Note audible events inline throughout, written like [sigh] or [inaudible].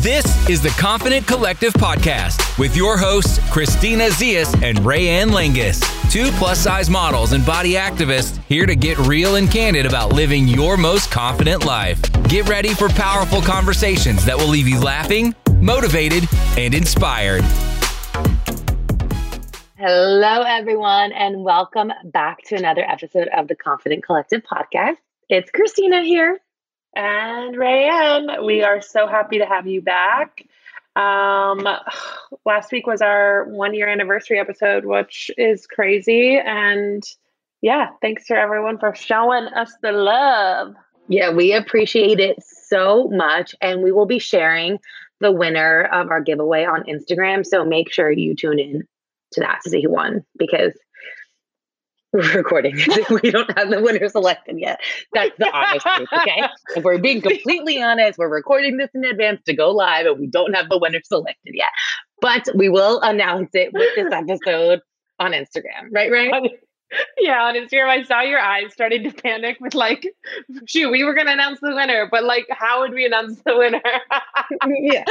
This is the Confident Collective podcast with your hosts, Christina Zias and Rayanne Langus, two plus size models and body activists here to get real and candid about living your most confident life. Get ready for powerful conversations that will leave you laughing, motivated, and inspired. Hello, everyone, and welcome back to another episode of the Confident Collective podcast. It's Christina here and Rayanne. We are so happy to have you back. Um, last week was our one year anniversary episode, which is crazy. And yeah, thanks to everyone for showing us the love. Yeah, we appreciate it so much. And we will be sharing the winner of our giveaway on Instagram. So make sure you tune in to that to see who won because we're [laughs] recording. [laughs] [laughs] we don't have the winner selected yet. That's the honest truth, okay? If we're being completely honest, we're recording this in advance to go live and we don't have the winner selected yet. But we will announce it with this episode on Instagram, right? Right? Yeah, on Instagram, I saw your eyes starting to panic with like, shoot, we were gonna announce the winner, but like, how would we announce the winner? yeah,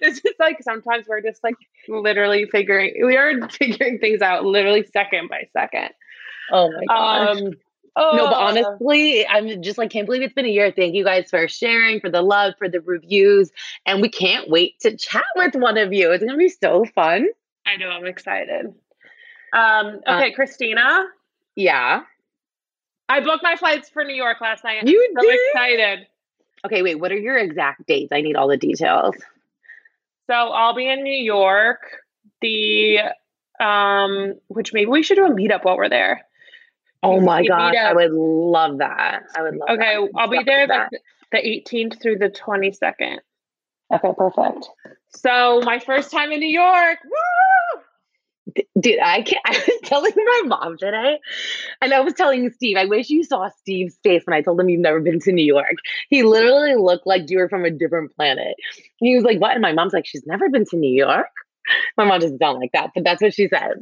it's just like sometimes we're just like literally figuring, we are figuring things out literally second by second. Oh my god. Um, oh. No, but honestly, I'm just like can't believe it's been a year. Thank you guys for sharing, for the love, for the reviews, and we can't wait to chat with one of you. It's gonna be so fun. I know. I'm excited. Um, uh, okay, uh, Christina. Yeah. I booked my flights for New York last night. You I'm did? excited. Okay, wait. What are your exact dates? I need all the details. So I'll be in New York the um, which maybe we should do a meetup while we're there. Oh my gosh, I would love that. I would love okay. I'll be there the, the 18th through the 22nd. Okay, perfect. So my first time in New York. Woo! Dude, I can't. [laughs] I was telling my mom today, and I was telling Steve. I wish you saw Steve's face when I told him you've never been to New York. He literally looked like you were from a different planet. He was like, "What?" And my mom's like, "She's never been to New York." My mom just doesn't sound like that, but that's what she said.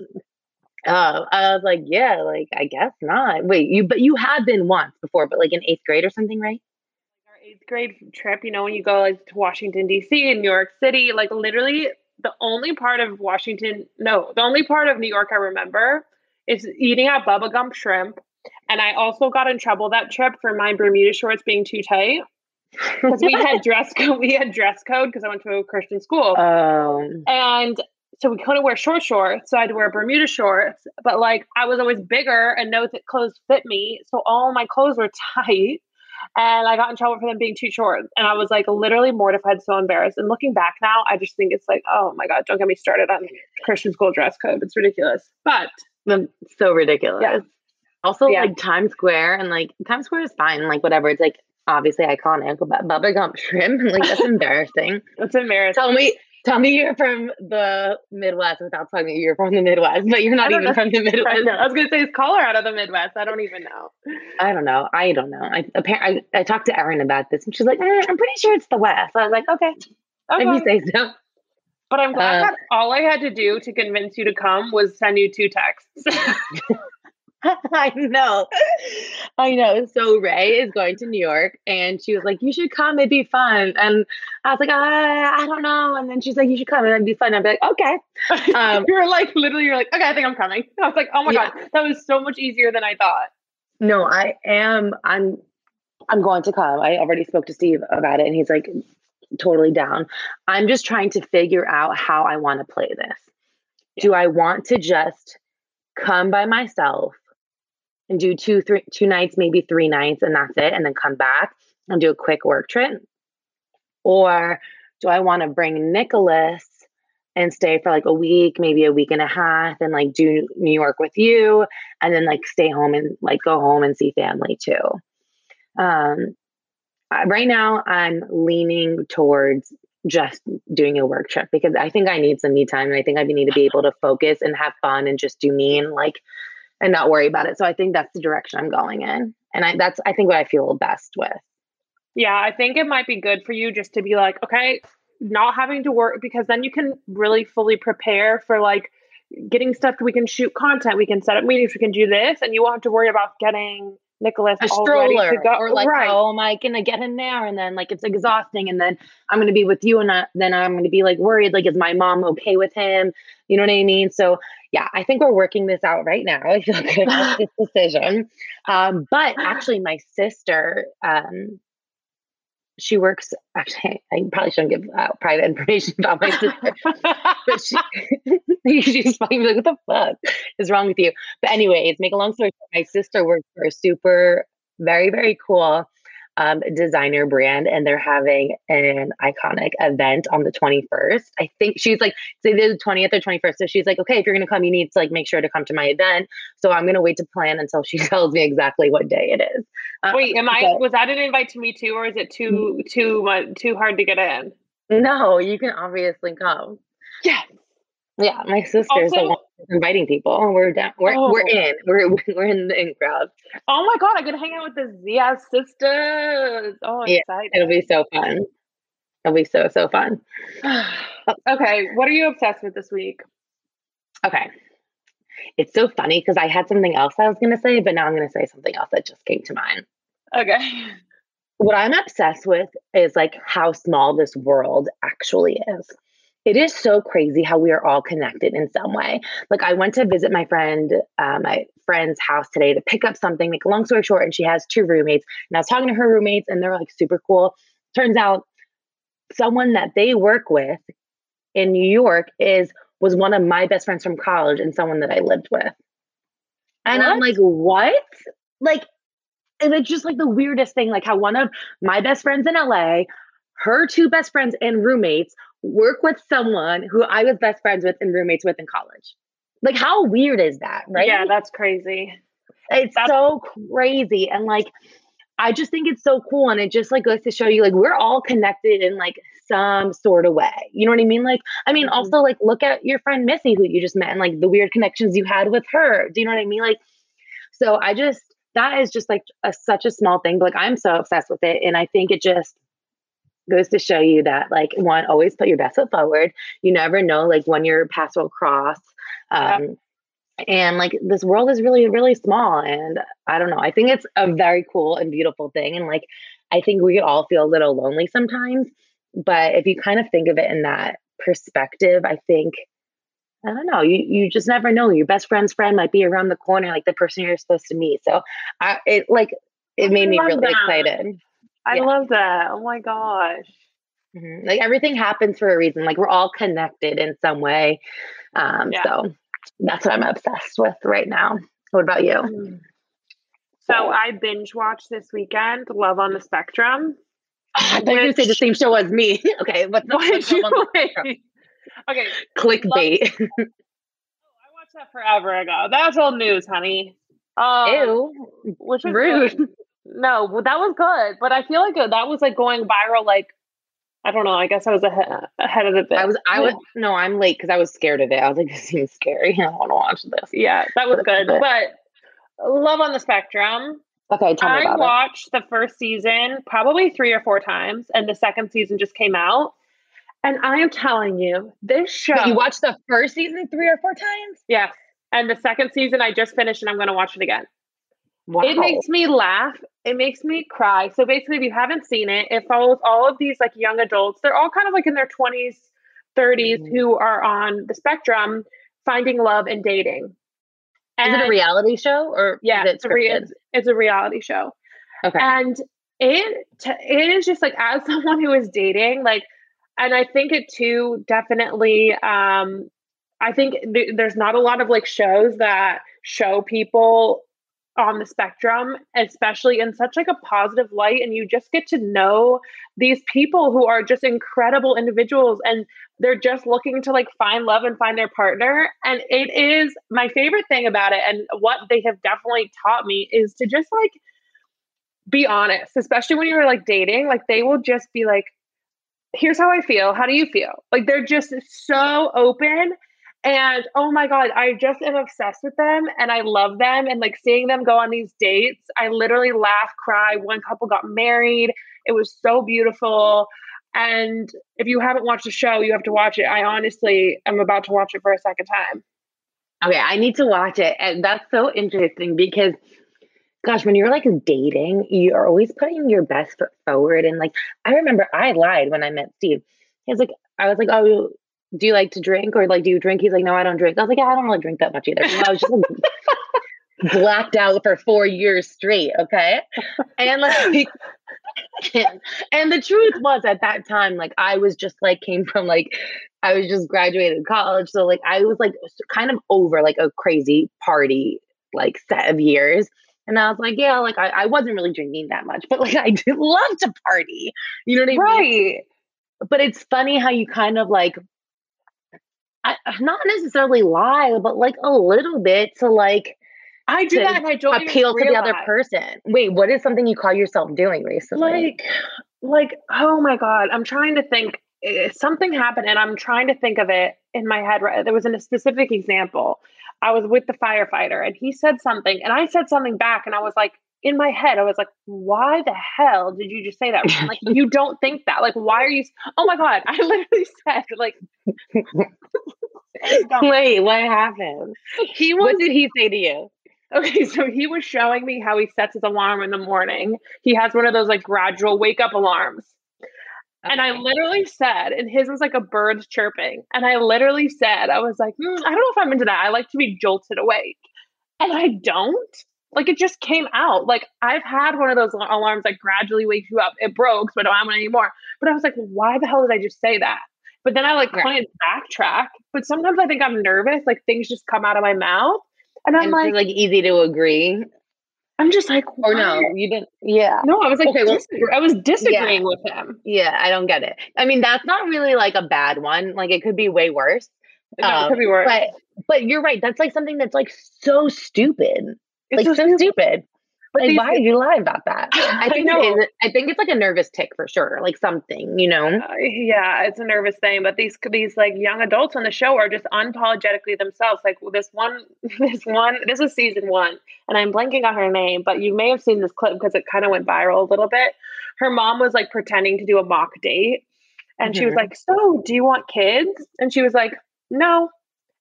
Uh, I was like, yeah, like I guess not. Wait, you but you had been once before, but like in eighth grade or something, right? Our eighth grade trip, you know, when you go like to Washington D.C. and New York City, like literally the only part of Washington, no, the only part of New York I remember is eating at Bubba Gump Shrimp, and I also got in trouble that trip for my Bermuda shorts being too tight because [laughs] we had dress code. We had dress code because I went to a Christian school, um, and so we couldn't wear short shorts. So I had to wear Bermuda shorts. But like I was always bigger, and no th- clothes fit me, so all my clothes were [laughs] tight. And I got in trouble for them being too short. And I was like literally mortified, so embarrassed. And looking back now, I just think it's like, oh my God, don't get me started on Christian school dress code. It's ridiculous. But so ridiculous. Yeah. Also, yeah. like Times Square and like Times Square is fine. Like whatever. It's like obviously iconic, but Bubba Gump [laughs] shrimp, like that's [laughs] embarrassing. That's embarrassing. Tell me, tell me you're from the Midwest without telling me you're from the Midwest, but you're not even know. from the [laughs] Midwest. I, I was gonna say it's Colorado, the Midwest. I don't even know. I don't know. I don't know. I apparently I, I talked to Erin about this, and she's like, eh, "I'm pretty sure it's the West." I was like, "Okay, okay. if you say so." But I'm glad uh, that all I had to do to convince you to come was send you two texts. [laughs] [laughs] I know. I know. So Ray is going to New York and she was like, You should come, it'd be fun. And I was like, I, I don't know. And then she's like, You should come and it'd be fun. I'd be like, Okay. Um, [laughs] you're like, literally, you're like, Okay, I think I'm coming. [laughs] I was like, Oh my yeah. God, that was so much easier than I thought. No, I am. I'm, I'm going to come. I already spoke to Steve about it and he's like, totally down. I'm just trying to figure out how I want to play this. Yeah. Do I want to just come by myself? And do two, three, two nights, maybe three nights, and that's it, and then come back and do a quick work trip? Or do I want to bring Nicholas and stay for like a week, maybe a week and a half, and like do New York with you, and then like stay home and like go home and see family too? Um, right now, I'm leaning towards just doing a work trip because I think I need some me time and I think I need to be able to focus and have fun and just do me and like and not worry about it. So I think that's the direction I'm going in. And I, that's, I think, what I feel best with. Yeah, I think it might be good for you just to be like, okay, not having to work because then you can really fully prepare for like getting stuff. We can shoot content, we can set up meetings, we can do this, and you won't have to worry about getting Nicholas a stroller or like right. how am I gonna get in there? And then like it's exhausting and then I'm gonna be with you and I, then I'm gonna be like worried like is my mom okay with him? You know what I mean? So yeah I think we're working this out right now. I feel good about [laughs] this decision. Um, but actually my sister um, she works actually i probably shouldn't give out private [laughs] information about my sister but she, [laughs] she's fucking like what the fuck is wrong with you? But anyways make a long story short my sister works for a super very very cool um, designer brand and they're having an iconic event on the 21st. I think she's like, say the 20th or 21st. So she's like, okay, if you're going to come, you need to like make sure to come to my event. So I'm going to wait to plan until she [laughs] tells me exactly what day it is. Uh, wait, am I, was that an invite to me too, or is it too, too much, too hard to get in? No, you can obviously come. Yes. Yeah, my sister's also, the one inviting people. We're down. We're oh. we're in. We're [laughs] we're in the in crowd. Oh my god! I get to hang out with the Zia sisters. Oh, I'm yeah, excited. It'll be so fun. It'll be so so fun. [sighs] Oh. okay, what are you obsessed with this week? Okay, it's so funny because I had something else I was going to say, but now I'm going to say something else that just came to mind. Okay. What I'm obsessed with is like how small this world actually is it is so crazy how we are all connected in some way. Like I went to visit my friend, uh, my friend's house today to pick up something. Like long story short, and she has two roommates. And I was talking to her roommates, and they're like super cool. Turns out, someone that they work with in New York is was one of my best friends from college, and someone that I lived with. And what? I'm like, what? Like, and it's just like the weirdest thing. Like how one of my best friends in LA, her two best friends and roommates work with someone who I was best friends with and roommates with in college. Like, how weird is that, right? Yeah, that's crazy. It's that's- so crazy. And like, I just think it's so cool. And it just like goes to show you, like, we're all connected in like some sort of way. You know what I mean? Like, I mean, mm-hmm. also, like, look at your friend Missy, who you just met, and like the weird connections you had with her. Do you know what I mean? Like, so I just, that is just like a, such a small thing. But like, I'm so obsessed with it. And I think it just, goes to show you that like one always put your best foot forward you never know like when your paths will cross um and like this world is really really small and i don't know i think it's a very cool and beautiful thing and like i think we all feel a little lonely sometimes but if you kind of think of it in that perspective i think I don't know. You you just never know. Your best friend's friend might be around the corner, like the person you're supposed to meet. So, I it like it made me really that. excited. I yeah. love that. Oh my gosh. Mm-hmm. Like everything happens for a reason. Like we're all connected in some way. Um, yeah. So that's what I'm obsessed with right now. What about you? Mm. So I binge watched this weekend Love on the Spectrum. I thought you were say the same show as me. [laughs] okay, what's the [laughs] what Okay, clickbait. [laughs] oh, I watched that forever ago. That's old news, honey. Um, Ew, which was rude. No, that was good, but I feel like that was like going viral. Like, I don't know. I guess I was ahead, ahead of the bit. I was. I was. [laughs] No, I'm late because I was scared of it. I was like, [laughs] this seems scary. I don't want to watch this. Yeah, that was good. But Love on the Spectrum. Okay, tell me I watched the first season probably three or four times, and the second season just came out. And I am telling you, this show. You watched the first season three or four times? Yes. And the second season I just finished, and I'm going to watch it again. Wow. It makes me laugh. It makes me cry. So basically, if you haven't seen it, it follows all of these like young adults. They're all kind of like in their 20s, 30s mm-hmm. who are on the spectrum finding love and dating. And is it a reality show or yeah, it it's a re- it's, it's a reality show. Okay. And it it is just like as [laughs] someone who is dating, like, and I think it too definitely. Um, I think th- there's not a lot of like shows that show people on the spectrum especially in such like a positive light and you just get to know these people who are just incredible individuals and they're just looking to like find love and find their partner and it is my favorite thing about it and what they have definitely taught me is to just like be honest especially when you're like dating like they will just be like here's how i feel. How do you feel? Like they're just so open and oh my God, I just am obsessed with them and I love them. And like seeing them go on these dates, I literally laugh, cry. One couple got married. It was so beautiful. And if you haven't watched the show, you have to watch it. I honestly am about to watch it for a second time. Okay, I need to watch it. And that's so interesting because gosh, when you're like dating, you're always putting your best foot forward. And like, I remember I lied when I met Steve. He was like, I was like, oh, do you like to drink or like, do you drink? He's like, no, I don't drink. I was like, yeah, I don't really drink that much either. I was just like, [laughs] blacked out for four years straight. Okay. And like, [laughs] [laughs] and the truth was at that time, like, I was just like, came from like, I was just graduated college. So like, I was like kind of over like a crazy party like set of years. And I was like, yeah, like I, I wasn't really drinking that much, but like I did love to party. You know what I right. mean? Right. But it's funny how you kind of like, I, not necessarily lie, but like a little bit to like, I do that and I don't appeal to the other person. Wait, what is something you call yourself doing recently? Like, like, oh my God. I'm trying to think. eh, Something happened and I'm trying to think of it in my head. right- There was a specific example. I was with the firefighter and he said something and I said something back and I was like, in my head, I was like, why the hell did you just say that? I'm like, you don't think that. Like, why are you? Oh my God. [laughs] I literally said, like, [laughs] Wait, what happened? he was What did he say to you? Okay, so he was showing me how he sets his alarm in the morning. He has one of those like gradual wake up alarms. And I literally said, and his was like a bird chirping. And I literally said, I was like, "Hmm, I don't know if I'm into that. I like to be jolted awake. And I don't. Like it just came out. Like I've had one of those alarms that gradually wakes you up. It broke, so I don't have one anymore. But I was like, why the hell did I just say that? But then I like Right. couldn't backtrack. But sometimes I think I'm nervous, like things just come out of my mouth. And I'm and like, like easy to agree. I'm just like, Or no, you didn't. Yeah. No, I was like, Okay, well- I was disagreeing with him. Yeah, I don't get it. I mean, that's not really like a bad one. Like it could be way worse. No, it Um, could be worse. But but you're right. That's like something that's like so stupid. It's like so, so stupid. But Like these- why did you lie about that? I [laughs] I think know. it is. I think it's like a nervous tick for sure. Like something, you know. Uh, yeah, it's a nervous thing, but these these like young adults on the show are just unapologetically themselves. Like this one, [laughs] this one, this is season one, and I'm blanking on her name, but you may have seen this clip because it kind of went viral a little bit. Her mom was like pretending to do a mock date, and she was Mhm. like, "So, do you want kids?" And she was like, "No."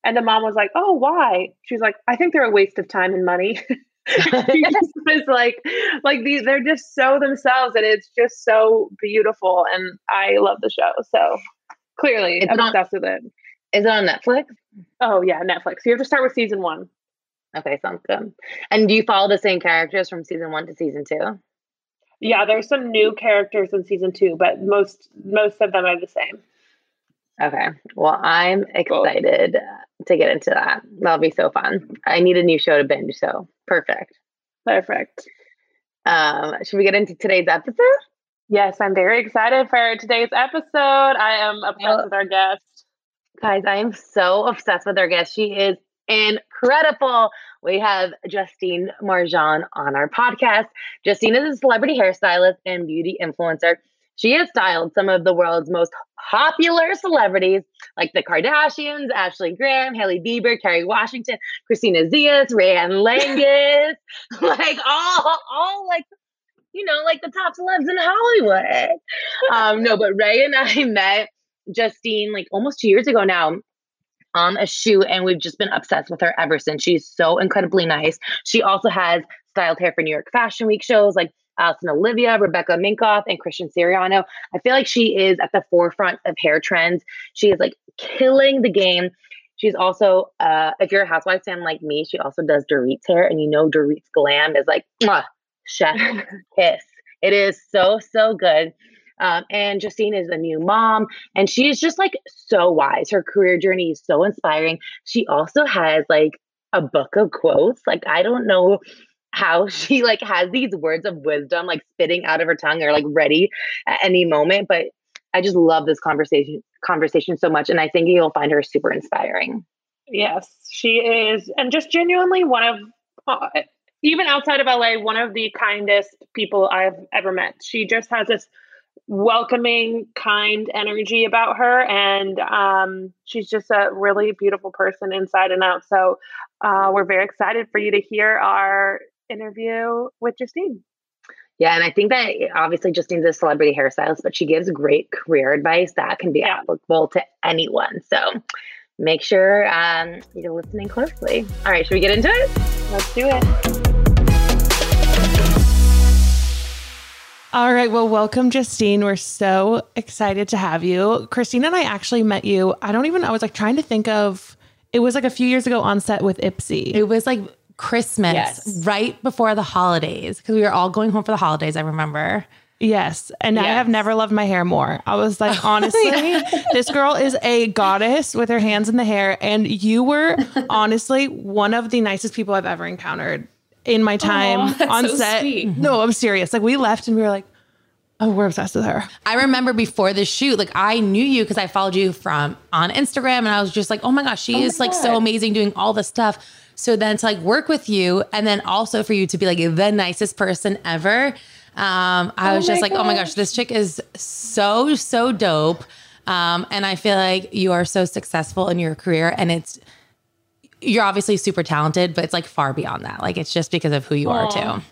And the mom was like, "Oh, why?" She's like, "I think they're a waste of time and money." [laughs] she [laughs] just was like like these they're just so themselves and it's just so beautiful and i love the show so clearly It's i'm not- obsessed with it Is it on Netflix? oh yeah netflix you have to start with season one Okay, sounds good. And do you follow the same characters from season one to season two? yeah there's some new characters in season two but most most of them are the same Okay. Well, I'm excited to get into that. That'll be so fun. I need a new show to binge, so perfect. perfect Um, should we get into today's episode? yes i'm very excited for today's episode i am obsessed Well- with our guest Guys, I am so obsessed with our guest. She is incredible. We have Justine Marjan on our podcast. Justine is a celebrity hairstylist and beauty influencer. She has styled some of the world's most popular celebrities like the Kardashians, Ashley Graham, Hailey Bieber, Kerry Washington, Christina Zias, Rayanne Langus, [laughs] [laughs] like all, all like, you know, like the top celebs in Hollywood. Um, no, but Ray and I [laughs] met Justine like almost two years ago now on a shoot, and we've just been obsessed with her ever since. She's so incredibly nice. She also has styled hair for New York Fashion Week shows like Alice and Olivia, Rebecca Minkoff, and Christian Siriano. I feel like she is at the forefront of hair trends. She is like killing the game. She's also, uh, if you're a housewife fan like me, she also does Dorit's hair, and you know Dorit's glam is like, chef [laughs] kiss. It is so, so good. Um, and Justine is a new mom, and she is just like so wise. Her career journey is so inspiring. She also has like a book of quotes. Like, I don't know how [laughs] she like has these words of wisdom like spitting out of her tongue or like ready at any moment. But I just love this conversation conversation so much, and I think you'll find her super inspiring. Yes, she is, and just genuinely one of, uh, even outside of LA, one of the kindest people I've ever met. She just has this welcoming, kind energy about her, and um, she's just a really beautiful person inside and out. So uh, we're very excited for you to hear our interview with Justine. Yeah, and I think that obviously Justine's a celebrity hairstylist, but she gives great career advice that can be Yeah. applicable to anyone. So make sure um, you're listening closely. All right, should we get into it? Let's do it. All right. Well, welcome, Justine. We're so excited to have you. Christina and I actually met you. I don't even, I was like trying to think of, it was like a few years ago on set with Ipsy. It was like Christmas, Yes. right before the holidays, because we were all going home for the holidays, I remember. Yes. And I have never loved my hair more. I was like, [laughs] honestly, this girl is a goddess with her hands in the hair. And you were [laughs] honestly one of the nicest people I've ever encountered in my time that's on so set. sweet. No, mm-hmm. I'm serious. Like we left and we were like, oh, we're obsessed with her. I remember before the shoot, like I knew you because I followed you from on Instagram and I was just like, oh my gosh, she oh is like so amazing doing all this stuff. So then to like work with you and then also for you to be like the nicest person ever. Um, I was my just like, oh my gosh. gosh, this chick is so, so dope. Um, and I feel like you are so successful in your career and it's, you're obviously super talented, but it's like far beyond that. Like it's just because of who you are too.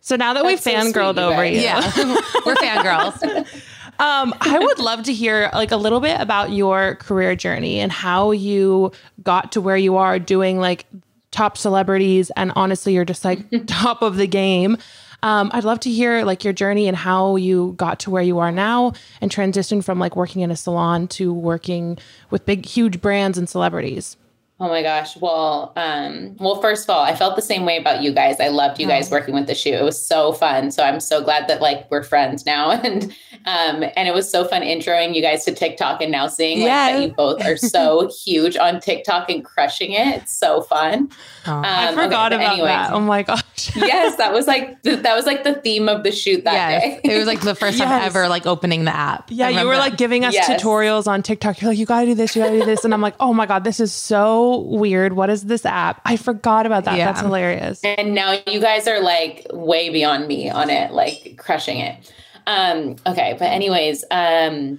So now that we've That's so fangirled you over you, Yeah. [laughs] We're fangirls. [laughs] um, I would love to hear like a little bit about your career journey and how you got to where you are doing like top celebrities and honestly you're just like [laughs] top of the game. Um, I'd love to hear like your journey and how you got to where you are now and transition from like working in a salon to working with big huge brands and celebrities. Oh my gosh. Well, um, well, first of all, I felt the same way about you guys. I loved you guys working with the shoe. It was so fun. So I'm so glad that like we're friends now. [laughs] And um, and it was so fun introing you guys to TikTok and now seeing like Yeah. that you both are so [laughs] huge on TikTok and crushing it. It's so fun. Um, I forgot but about anyways. that. Oh my gosh. [laughs] yes, that was like th- that was like the theme of the shoot that yes. day. It was like the first time Yes. ever like opening the app. Yeah, you were like giving us Yes. tutorials on TikTok. You're like, you gotta do this, you gotta do this. And I'm like, oh my God, this is so weird. What is this app? I forgot about that. Yeah. That's hilarious. and now you guys are like way beyond me on it like crushing it um okay but anyways um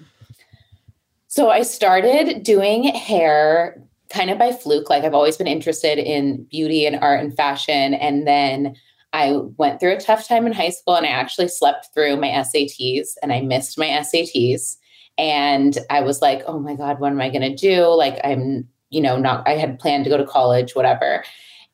so i started doing hair kind of by fluke like i've always been interested in beauty and art and fashion and then i went through a tough time in high school and i actually slept through my sats and i missed my sats and i was like oh my god what am i going to do like i'm you know not i had planned to go to college whatever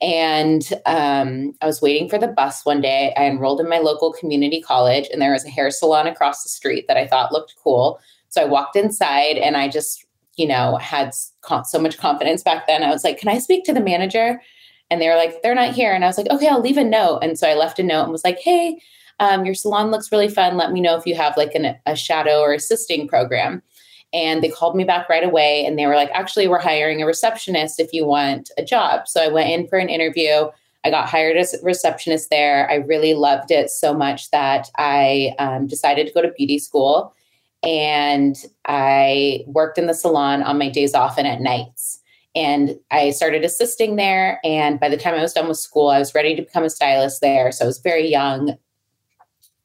and um, I was waiting for the bus one day. I enrolled in my local community college, and there was a hair salon across the street that I thought looked cool. So I walked inside, and I just, you know, had so much confidence back then. I was like, "Can I speak to the manager?" And they were like, "They're not here." And I was like, "Okay, I'll leave a note." And so I left a note and was like, "Hey, um, your salon looks really fun. Let me know if you have like an, a shadow or assisting program." And they called me back right away and they were like, actually, we're hiring a receptionist if you want a job. So I went in for an interview. I got hired as a receptionist there. I really loved it so much that I um, decided to go to beauty school. And I worked in the salon on my days off and at nights. And I started assisting there. And by the time I was done with school, I was ready to become a stylist there. So I was very young.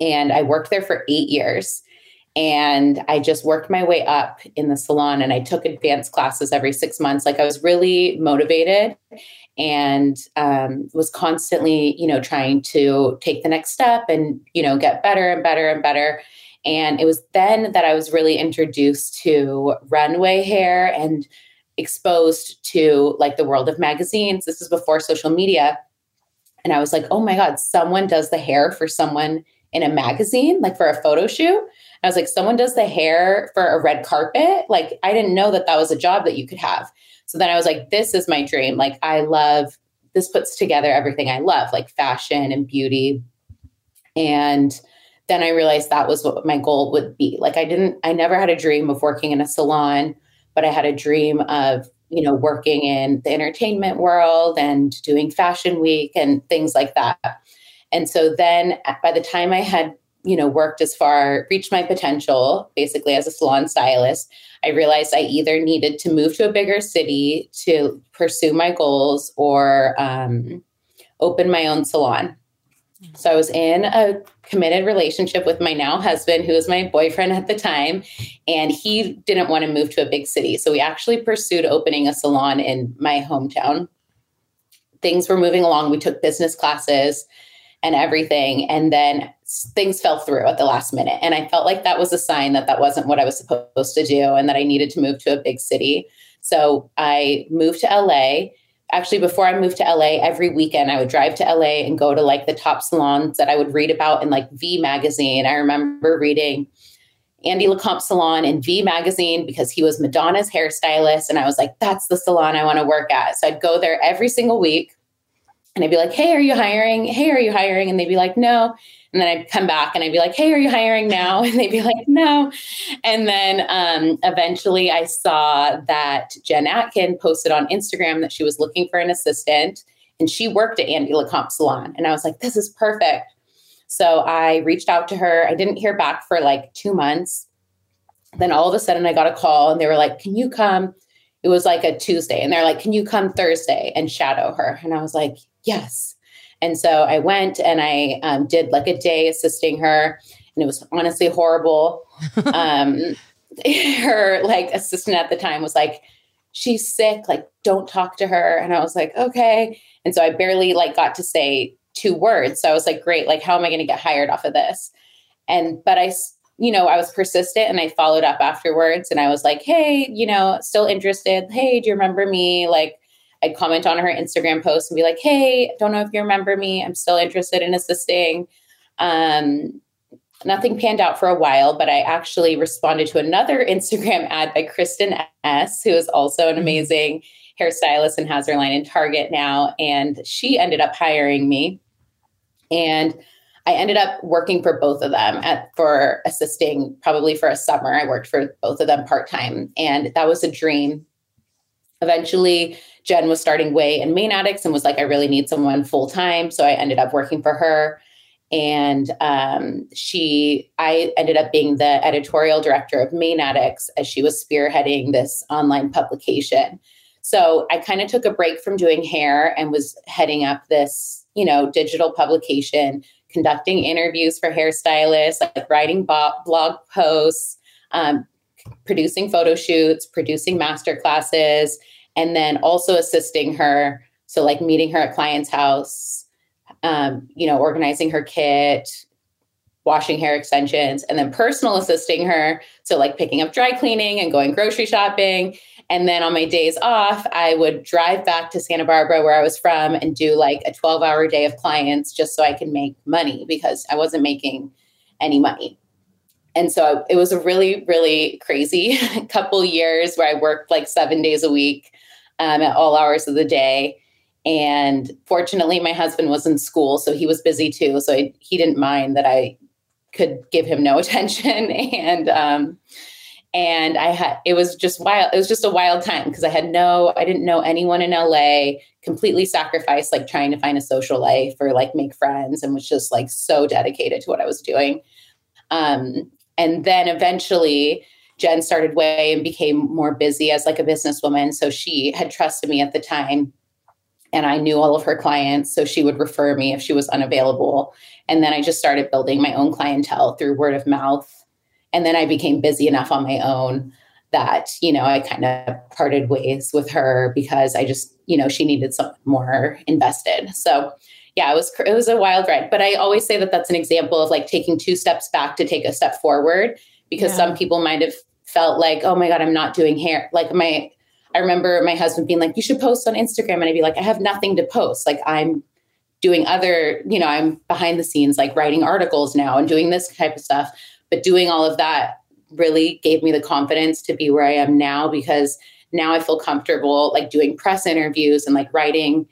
And I worked there for eight years and I just worked my way up in the salon and I took advanced classes every six months. Like I was really motivated and um, was constantly, you know, trying to take the next step and, you know, get better and better and better. And it was then that I was really introduced to runway hair and exposed to like the world of magazines. This is before social media. And I was like, oh my God, someone does the hair for someone in a magazine, like for a photo shoot. I was like, someone does the hair for a red carpet. Like, I didn't know that that was a job that you could have. So then I was like, this is my dream. Like, I love this, puts together everything I love, like fashion and beauty. And then I realized that was what my goal would be. Like, I didn't, I never had a dream of working in a salon, but I had a dream of, you know, working in the entertainment world and doing fashion week and things like that. And so then by the time I had you know worked as far reached my potential basically as a salon stylist i realized i either needed to move to a bigger city to pursue my goals or um, open my own salon so i was in a committed relationship with my now husband who was my boyfriend at the time and he didn't want to move to a big city. So we actually pursued opening a salon in my hometown. Things were moving along. We took business classes and everything and then things fell through at the last minute. And i felt like that was a sign that that wasn't what i was supposed to do and that i needed to move to a big city. So i moved to la actually before I moved to LA, every weekend I would drive to LA and go to like the top salons that I would read about in like V magazine. I remember reading Andy LeCompte salon in V magazine because he was Madonna's hairstylist. And I was like, that's the salon I want to work at. So I'd go there every single week and I'd be like, hey, are you hiring? Hey, are you hiring? And they'd be like, no. And then I'd come back and I'd be like, hey, are you hiring now? [laughs] And they'd be like, no. And then um, eventually I saw that Jen Atkin posted on Instagram that she was looking for an assistant and she worked at Andy LeCompte Salon. And I was like, this is perfect. So I reached out to her. I didn't hear back for like two months. Then all of a sudden I got a call and they were like, can you come? It was like a Tuesday. And they're like, can you come Thursday and shadow her? And I was like, yes. And so I went and I um, did like a day assisting her, and it was honestly horrible. [laughs] um, [laughs] her like assistant at the time was like, "She's sick. Like, don't talk to her." And I was like, "Okay." And so I barely like got to say two words. So I was like, "Great. Like, how am I going to get hired off of this?" And but I you know, I was persistent and I followed up afterwards and I was like, hey, you know, still interested. Hey, do you remember me? Like, I'd comment on her Instagram post and be like, hey, don't know if you remember me. I'm still interested in assisting. Um, nothing panned out for a while, but I actually responded to another [laughs] Instagram ad by Kristin Ess, who is also an mm-hmm. amazing hairstylist and has her line in Target now. And she ended up hiring me. And I ended up working for both of them at, for assisting probably for a summer. I worked for both of them part time. And that was a dream. Eventually, Jen was starting OUAI and Mane Addicts and was like, I really need someone full time. So I ended up working for her. And um, she, I ended up being the editorial director of Mane Addicts as she was spearheading this online publication. So I kind of took a break from doing hair and was heading up this, you know, digital publication, conducting interviews for hairstylists, like writing blog posts, um, producing photo shoots, producing master classes, and then also assisting her. So, like meeting her at client's house, um, you know, organizing her kit, washing hair extensions, and then personal assisting her. So, like picking up dry cleaning and going grocery shopping. And then on my days off, I would drive back to Santa Barbara, where I was from, and do like a 12 hour day of clients just so I could make money because I wasn't making any money. And so it was a really, really crazy [laughs] couple years where I worked like seven days a week um, at all hours of the day. And fortunately, my husband was in school, so he was busy too. So I, he didn't mind that I could give him no [laughs] attention. and um, and I had it was just wild. It was just a wild time because I had no, I didn't know anyone in LA. Completely sacrificed like trying to find a social life or like make friends, and was just like so dedicated to what I was doing. Um, and then eventually Jen started OUAI and became more busy as like a businesswoman. So she had trusted me at the time and I knew all of her clients. So she would refer me if she was unavailable. And then I just started building my own clientele through word of mouth. And then I became busy enough on my own that, you know, I kind of parted ways with her because I just, you know, she needed something more invested. So yeah, it was it was a wild ride. But I always say that that's an example of like taking two steps back to take a step forward because yeah. some people might have felt like, oh my God, I'm not doing hair. Like my, I remember my husband being like, you should post on Instagram. And I'd be like, I have nothing to post. Like I'm doing other, you know, I'm behind the scenes, like writing articles now and doing this type of stuff. But doing all of that really gave me the confidence to be where I am now because now I feel comfortable like doing press interviews and like writing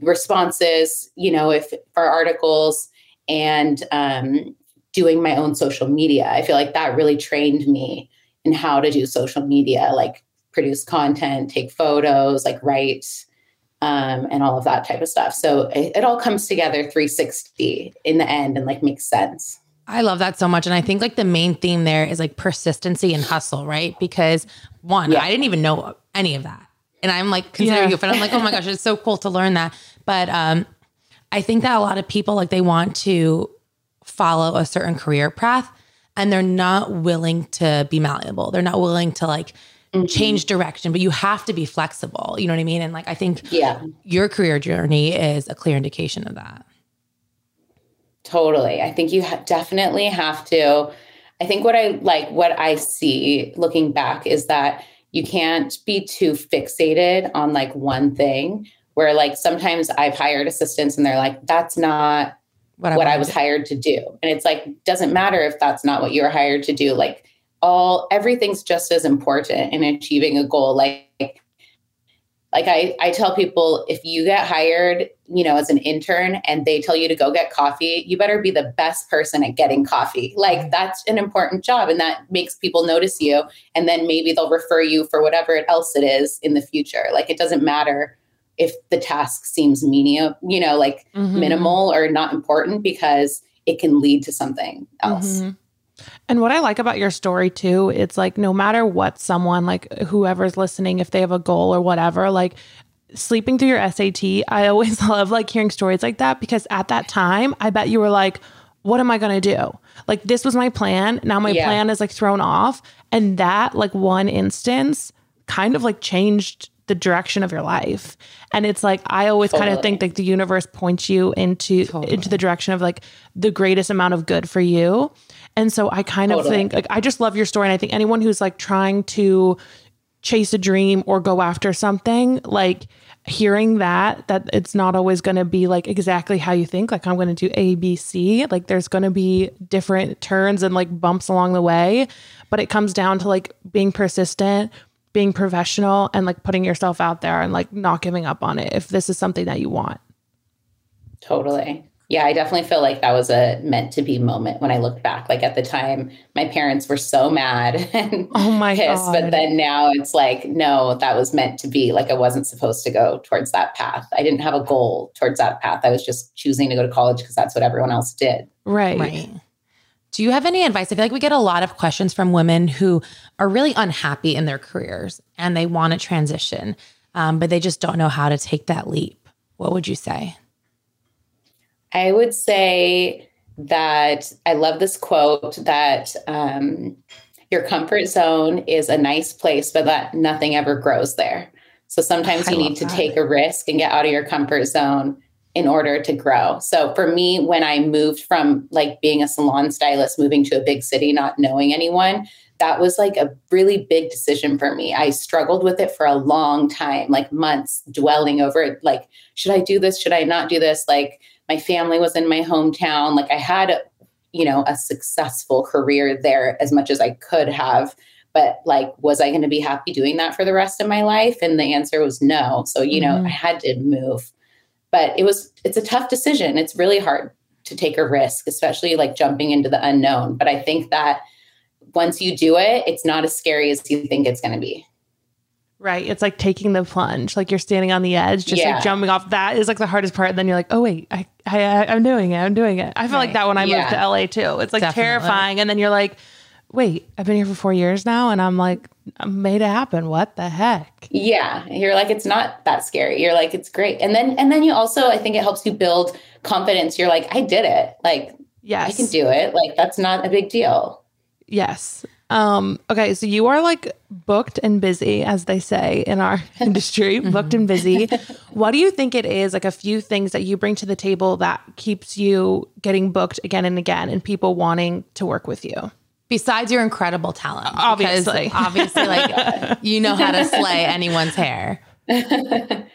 responses, you know, if for articles and um, doing my own social media. I feel like that really trained me in how to do social media, like produce content, take photos, like write, um, and all of that type of stuff. So it, it all comes together 360 in the end and like makes sense. I love that so much. And I think like the main theme there is like persistency and hustle, right? Because one, yeah. I didn't even know any of that. And I'm like considering yeah. you, but I'm like, oh my gosh, it's so cool to learn that. But um, I think that a lot of people like they want to follow a certain career path and they're not willing to be malleable. They're not willing to like mm-hmm. change direction, but you have to be flexible. You know what I mean? And like I think yeah. your career journey is a clear indication of that. Totally. I think you ha- definitely have to I think what I like what I see looking back is that you can't be too fixated on like one thing where like sometimes I've hired assistants and they're like, that's not what I, what I was hired to do. And it's like, doesn't matter if that's not what you're hired to do. Like all everything's just as important in achieving a goal. Like like I, I tell people if you get hired you know as an intern and they tell you to go get coffee you better be the best person at getting coffee like mm-hmm. that's an important job and that makes people notice you and then maybe they'll refer you for whatever else it is in the future like it doesn't matter if the task seems menial you know like mm-hmm. minimal or not important because it can lead to something else mm-hmm. And what I like about your story too, it's like no matter what someone, like whoever's listening, if they have a goal or whatever, like sleeping through your SAT, I [laughs] always love like hearing stories like that because at that time, I bet you were like, what am I going to do? Like this was my plan. Now my yeah. plan is like thrown off. And that like one instance kind of like changed the direction of your life. And it's like I always totally. kind of think like the universe points you into totally. into the direction of like the greatest amount of good for you. And so I kind totally. of think like I just love your story. And I think anyone who's like trying to chase a dream or go after something, like hearing that, that it's not always going to be like exactly how you think, like I'm going to do A, B, C. Like there's going to be different turns and like bumps along the way. But it comes down to like being persistent, being professional, and like putting yourself out there and like not giving up on it if this is something that you want. Totally yeah, I definitely feel like that was a meant to be moment when I look back. Like at the time, my parents were so mad [laughs] and oh my pissed, God. but then now it's like, no, that was meant to be. Like I wasn't supposed to go towards that path. I didn't have a goal towards that path. I was just choosing to go to college because that's what everyone else did. Right. Right. Do you have any advice? I feel like we get a lot of questions from women who are really unhappy in their careers and they want to transition, um, but they just don't know how to take that leap. What would you say? I would say that I love this quote that um, your comfort zone is a nice place, but that nothing ever grows there. So sometimes you need to that. take a risk and get out of your comfort zone in order to grow. So for me, when I moved from like being a salon stylist, moving to a big city, not knowing anyone, that was like a really big decision for me. I struggled with it for a long time, like months, dwelling over it. Like, should I do this? Should I not do this? Like, my family was in my hometown. Like I had, you know, a successful career there as much as I could have. But like, was I going to be happy doing that for the rest of my life? And the answer was no. So, you know, mm-hmm. I had to move. But it was, it's a tough decision. It's really hard to take a risk, especially like jumping into the unknown. But I think that once you do it, it's not as scary as you think it's going to be. Right. It's like taking the plunge. Like you're standing on the edge, just yeah. like jumping off. That is like the hardest part. And then you're like, oh wait, I, I I'm doing it. I'm doing it. I feel right. like that when I yeah. moved to LA too. It's like Definitely. terrifying. And then you're like, wait, I've been here for four years now, and I'm like, I made it happen. What the heck? Yeah. You're like, it's not that scary. You're like, it's great. And then and then you also, I think it helps you build confidence. You're like, I did it. Like, yes, I can do it. Like that's not a big deal. Yes. Um, okay, so you are like booked and busy, as they say in our [laughs] industry, mm-hmm. booked and busy. what do you think it is, like a few things that you bring to the table that keeps you getting booked again and again and people wanting to work with you? Besides your incredible talent. Obviously. [laughs] Obviously, like you know how to slay anyone's hair. [laughs] um,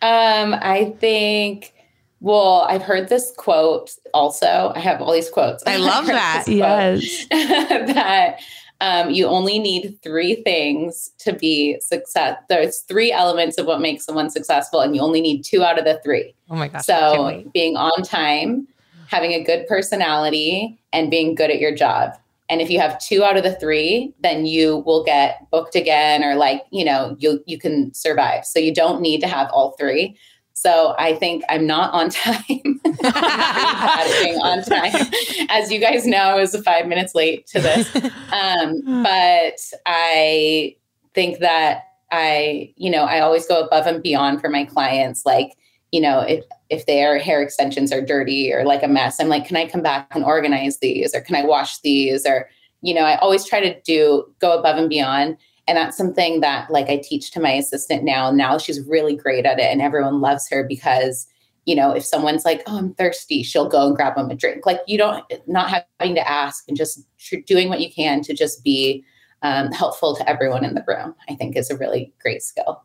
I think well, I've heard this quote also. I have all these quotes. I [laughs] love that. Yes. that um, you only need three things to be success. There's three elements of what makes someone successful, and you only need two out of the three. Oh my gosh! So being on time, having a good personality, and being good at your job. And if you have two out of the three, then you will get booked again, or like you know you you can survive. So you don't need to have all three. So I think I'm not on [laughs] time. [laughs] being on time. [laughs] As you guys know, I was five minutes late to this. Um, but I think that I, you know, I always go above and beyond for my clients. Like, you know, if if their hair extensions are dirty or like a mess, I'm like, can I come back and organize these? Or can I wash these? Or, you know, I always try to do go above and beyond. And that's something that like i teach to my assistant now. Now she's really great at it and everyone loves her because you know if someone's like oh i'm thirsty she'll go and grab them a drink. Like you don't not having to ask and just doing what you can to just be um, helpful to everyone in the room i think is a really great skill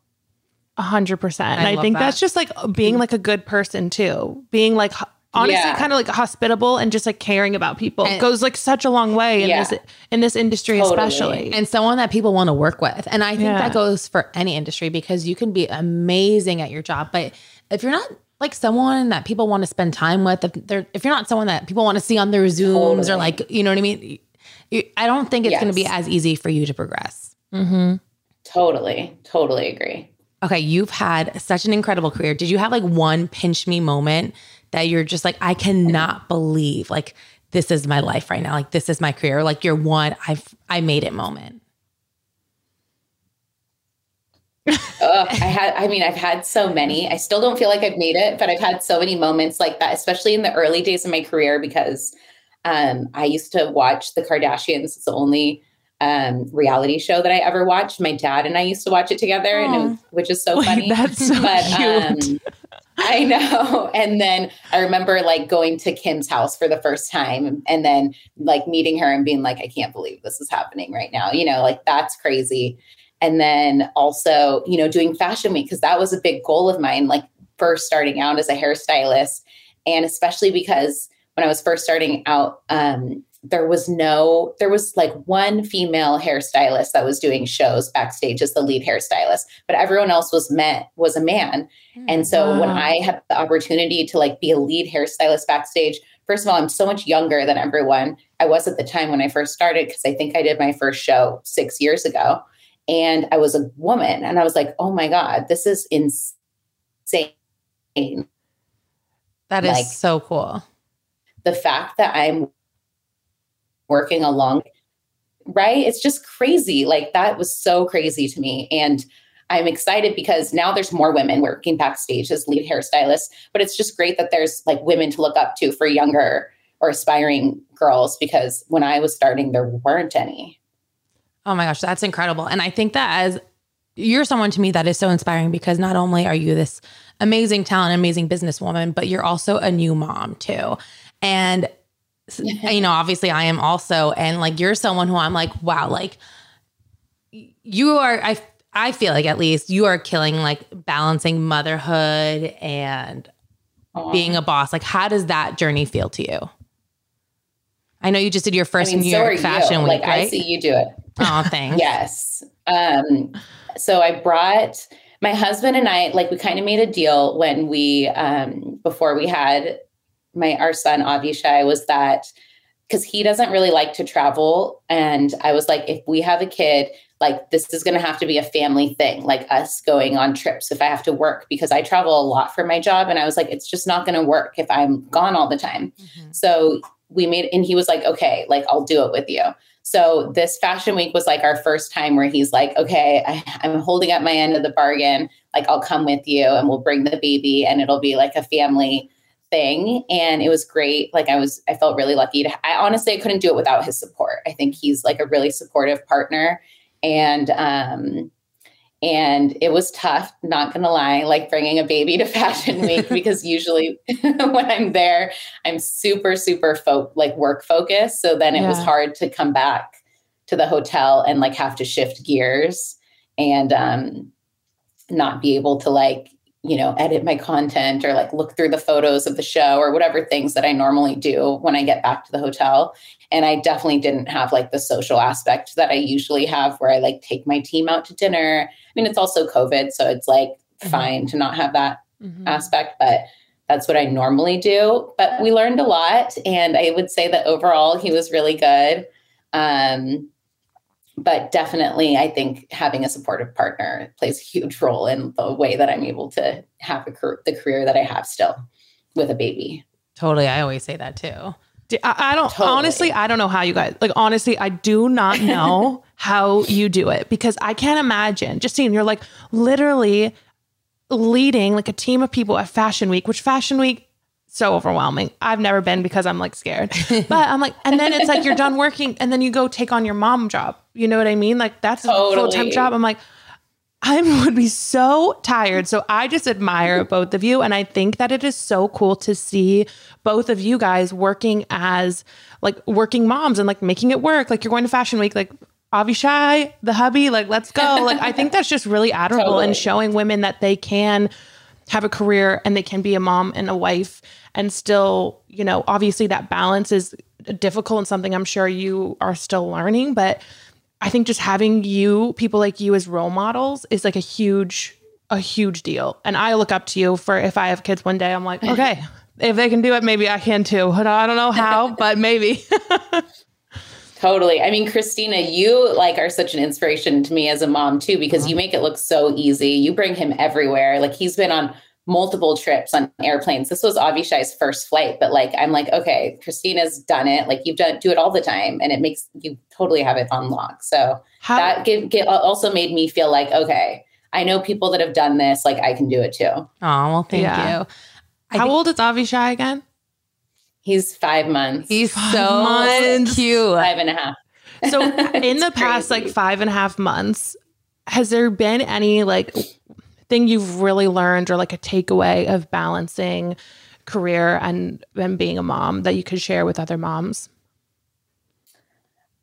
hundred percent. And I I, think that. That's just like being like a good person too. Being like honestly Yeah. kind of like hospitable and just like caring about people And- goes like such a long way in Yeah. this in this industry Totally. especially. and someone that people want to work with. And I think Yeah. that goes for any industry because you can be amazing at your job, but if you're not like someone that people want to spend time with, if they're if you're not someone that people want to see on their Zooms or like, you know what I mean? I don't think it's going to be as easy for you to progress. mm-hmm. Totally, totally agree. Okay, you've had such an incredible career. Did you have like one pinch me moment that you're just like, I cannot believe like this is my life right now. Like this is my career. Like your one, I've I made it moment. Ugh, I had, I mean, I've had so many. I still don't feel like I've made it, but I've had so many moments like that, especially in the early days of my career, because um, I used to watch The Kardashians. It's the only um, reality show that I ever watched. My dad and I used to watch it together, and it was, which is so [laughs] funny. that's so cute. um, I know. [laughs] And then I remember like going to Kim's house for the first time and then like meeting her and being like, I can't believe this is happening right now. You know, like that's crazy. And then also, you know, doing fashion week, because that was a big goal of mine, like first starting out as a hairstylist. And especially because when I was first starting out, um, there was no, there was like one female hairstylist that was doing shows backstage as the lead hairstylist, but everyone else was met was a man. Hmm. And so when I had the opportunity to like be a lead hairstylist backstage, first of all, I'm so much younger than everyone. I was at the time when I first started because I think I did my first show six years ago. And I was a woman and I was like, oh my God, this is insane. That is Like- so cool. The fact that I'm working along, right? It's just crazy. Like that was so crazy to me. And I'm excited because now there's more women working backstage as lead hairstylists, but it's just great that there's like women to look up to for younger or aspiring girls because when I was starting, there weren't any. Oh my gosh, that's incredible. And I think that as you're someone to me that is so inspiring because not only are you this amazing talent, amazing businesswoman, but you're also a new mom too. And you know, obviously I am also and like you're someone who I'm like, wow, like you are I I feel like at least you are killing like balancing motherhood and being a boss. Like how does that journey feel to you? I know you just did your I first mean, New so York Fashion you. Week, Like I see you do it. Oh, [laughs] thanks. Yes. Um, so I brought my husband and I, like, we kind of made a deal when we, um, before we had my, our son, Avishai, was that because he doesn't really like to travel. And I was like, if we have a kid, like, this is going to have to be a family thing, like us going on trips if I have to work because I travel a lot for my job. And I was like, it's just not going to work if I'm gone all the time. Mhm. So we made, and he was like, okay, like I'll do it with you. So this fashion week was like our first time where he's like, okay, I, I'm holding up my end of the bargain. Like I'll come with you and we'll bring the baby and it'll be like a family thing. And it was great. Like I was, I felt really lucky to, I honestly, I couldn't do it without his support. I think he's like a really supportive partner. And, um, and it was tough, not gonna lie, like bringing a baby to [laughs] Fashion Week [laughs] because usually [laughs] when I'm there, I'm super, super fo- like work focused. So then it was hard to come back to the hotel and like have to shift gears and um, not be able to like, you know, edit my content or like look through the photos of the show or whatever things that I normally do when I get back to the hotel. And I definitely didn't have like the social aspect that I usually have where I like take my team out to dinner. I mean, it's also COVID, so it's like Mhm. fine to not have that Mhm. aspect, but that's what I normally do. But we learned a lot, and I would say that overall he was really good. Um, but definitely, I think having a supportive partner plays a huge role in the way that I'm able to have a car- the career that I have still with a baby. Totally. I always say that too. I don't Totally. honestly. I don't know how you guys like. Honestly, I do not [laughs] know how you do it because I can't imagine. Just seeing you're like literally leading like a team of people at Fashion Week, which Fashion Week so overwhelming. I've never been because I'm like scared. But I'm like, and then it's like you're done working, and then you go take on your mom job. You know what I mean? Like that's a full time job. I'm like. I would be so tired. So I just admire [laughs] both of you. And I think that it is so cool to see both of you guys working as like working moms and like making it work. Like you're going to fashion week. Like Avishai, the hubby, like, let's go. Like, I think that's just really admirable Totally. and showing women that they can have a career and they can be a mom and a wife and still, you know, obviously that balance is difficult and something I'm sure you are still learning. But I think just having you, people like you as role models is like a huge, a huge deal. And I look up to you for if I have kids one day, I'm like, [laughs] okay, if they can do it, maybe I can too. I don't know how, [laughs] but maybe. Totally. I mean, Christina, you like are such an inspiration to me as a mom too, because uh-huh. you make it look so easy. You bring him everywhere. Like he's been on multiple trips on airplanes. This was Avishai's first flight, but like I'm like, okay, Christina's done it. Like you've done do it all the time, and it makes you totally have it on lock. So How, that give, give, uh, also made me feel like, okay, I know people that have done this. Like I can do it too. Oh, well, thank Yeah. you. I how think old is Avishai again? He's five months. He's Five so months. cute. five and a half. So [laughs] in the past crazy. like five and a half months, has there been any like thing you've really learned or like a takeaway of balancing career and and being a mom that you could share with other moms?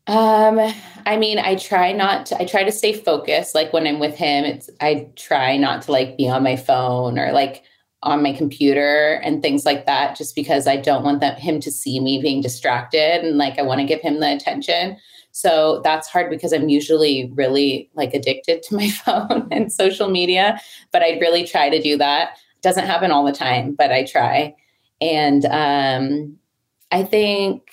Um, I mean, I try not to, I try to stay focused. Like when I'm with him, it's, I try not to like be on my phone or like on my computer and things like that, just because I don't want that, him to see me being distracted and like I want to give him the attention. So that's hard because I'm usually really like addicted to my [laughs] phone and social media, but I really try to do that. Doesn't happen all the time, but I try. And um, I think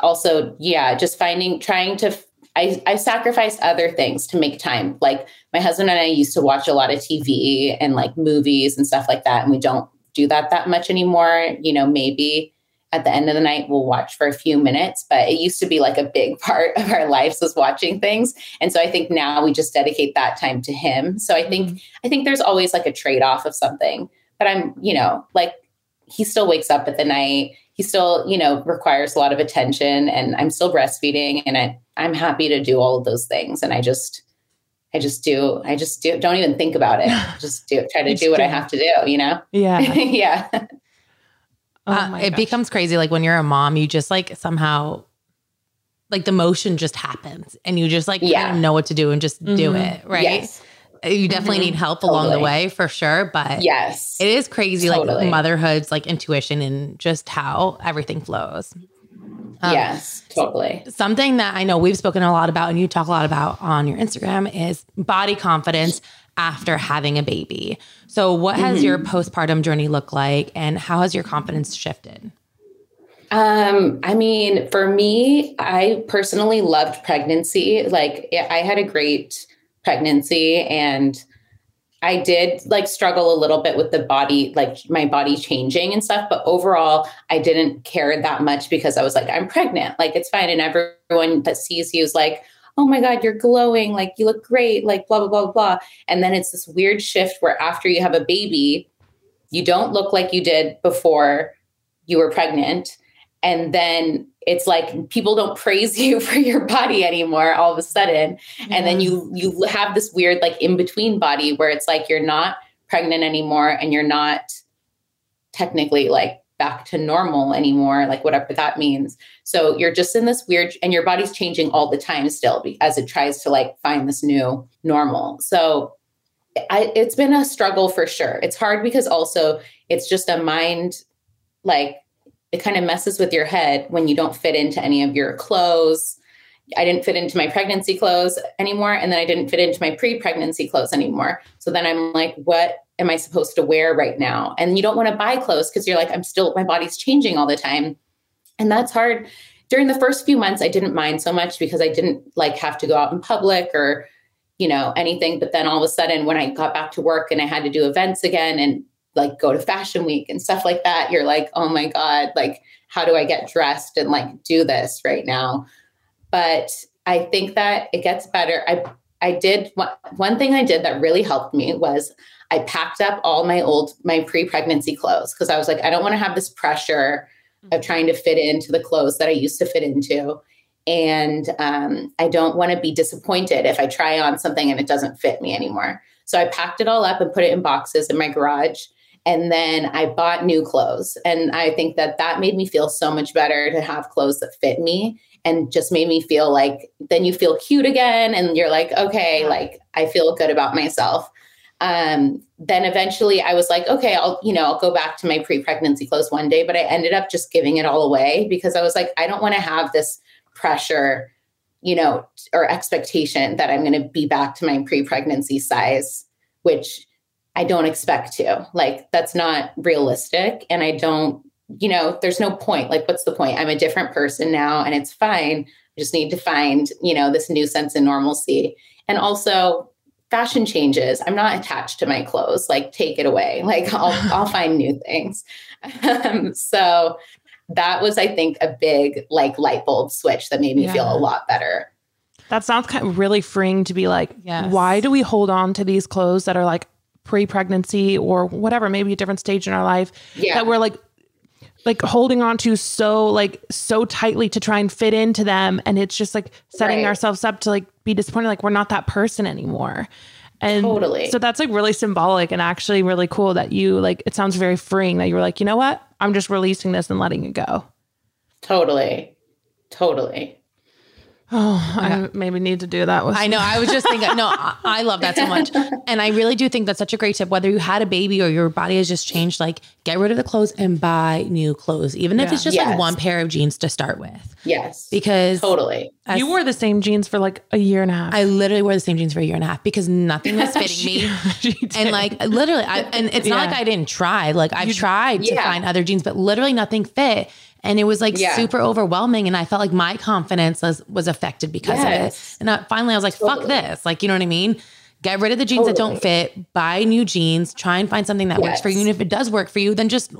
also, yeah, just finding, trying to, I, I sacrificed other things to make time. Like my husband and I used to watch a lot of TV and like movies and stuff like that. And we don't do that that much anymore. You know, maybe at the end of the night we'll watch for a few minutes, but it used to be like a big [laughs] part of our lives was watching things. And so I think now we just dedicate that time to him. So I think, mm-hmm. I think there's always like a trade off of something, but I'm, you know, like he still wakes up at the night. He still, you know, requires a lot of attention and I'm still breastfeeding and I, I'm happy to do all of those things. And I just, I just do, I just do, don't even think about it. [laughs] Just do, try to do what I have to do, you know? Yeah. [laughs] yeah. Oh Uh, it gosh. becomes crazy. Like when you're a mom, you just like somehow, like the motion just happens and you just like kind Yeah. of know what to do and just do Mhm. it. Right. Yes. You definitely Mhm. need help along the way for sure. But Yes. it is crazy, Totally. like motherhood's like intuition and just how everything flows. Um, yes. Totally. Something that I know we've spoken a lot about and you talk a lot about on your Instagram is body confidence after having a baby. So, what has your Mm-hmm. postpartum journey looked like and how has your confidence shifted? Um, I mean, for me, I personally loved pregnancy. Like I had a great pregnancy and I did like struggle a little bit with the body, like my body changing and stuff. But overall, I didn't care that much because I was like, I'm pregnant. Like it's fine. And everyone that sees you is like, oh my God, you're glowing. Like you look great. Like blah, blah, blah, blah. And then it's this weird shift where after you have a baby, you don't look like you did before you were pregnant. And then it's like people don't praise [laughs] you for your body anymore all of a sudden and then you you have this weird like in between body where it's like you're not pregnant anymore and you're not technically like back to normal anymore like whatever that means so you're just in this weird and your body's changing all the time still as it tries to like find this new normal so I, it's been a struggle for sure it's hard because also it's just a mind like it kind of messes with your head when you don't fit into any of your clothes I didn't fit into my pregnancy clothes anymore. And then I didn't fit into my pre pregnancy clothes anymore. So then I'm like, what am I supposed to wear right now? And you don't want to buy clothes because you're like, I'm still, my body's changing all the time. And that's hard. During the first few months, I didn't mind so much because I didn't like have to go out in public or, you know, anything. But then all of a sudden, when I got back to work and I had to do events again and like go to fashion week and stuff like that, you're like, oh my God, like, how do I get dressed and like do this right now? but I think that it gets better. I I did one, thing I did that really helped me was I packed up all my old my pre-pregnancy clothes because I was like I don't want to have this pressure of trying to fit into the clothes that I used to fit into. And um, I don't want to be disappointed if I try on something and it doesn't fit me anymore. So I packed it all up and put it in boxes in my garage and then I bought new clothes. And I think that that made me feel so much better to have clothes that fit me and just made me feel like then you feel cute again and you're like okay like i feel good about myself. Um, then eventually i was like okay i'll you know i'll go back to my pre-pregnancy clothes one day but i ended up just giving it all away because i was like i don't want to have this pressure you know or expectation that i'm going to be back to my pre-pregnancy size which i don't expect to. Like that's not realistic and i don't you know, there's no point. Like, what's the point? I'm a different person now and it's fine. I just need to find, you know, this new sense of normalcy. And also, fashion changes. I'm not attached to my clothes. Like, take it away. [laughs] Like, I'll, [laughs] I'll find new things. Um, so, that was, I think, a big like light bulb switch that made me yeah. feel a lot better. That sounds kind of really freeing to be like, yes. why do we hold on to these clothes that are like pre-pregnancy or whatever, maybe a different stage in our life yeah. that we're like like holding on to so like so tightly to try and fit into them. And it's just like setting right. ourselves up to like be disappointed like we're not that person anymore. And totally. so that's like really symbolic and actually really cool that you like it sounds very freeing that you were like you know what? I'm just releasing this and letting it go. Totally. Totally Oh, I maybe need to do that. With I know. I was just thinking. No, I, I love that so much, [laughs] and I really do think that's such a great tip. Whether you had a baby or your body has just changed, like get rid of the clothes and buy new clothes, even if it's just yes. like one pair of jeans to start with. Yes, because totally. As, you wore the same jeans for like a year and a half. I literally wore the same jeans for a year and a half because nothing was [laughs] fitting me, [laughs] and like literally, I, and it's yeah. not like I didn't try. Like I've you, tried to yeah. find other jeans, but literally nothing fit and it was like yeah. super overwhelming and i felt like my confidence was, was affected because yes. of it and I, finally i was like totally. fuck this like you know what i mean get rid of the jeans totally. that don't fit buy new jeans try and find something that yes. works for you and if it does work for you then just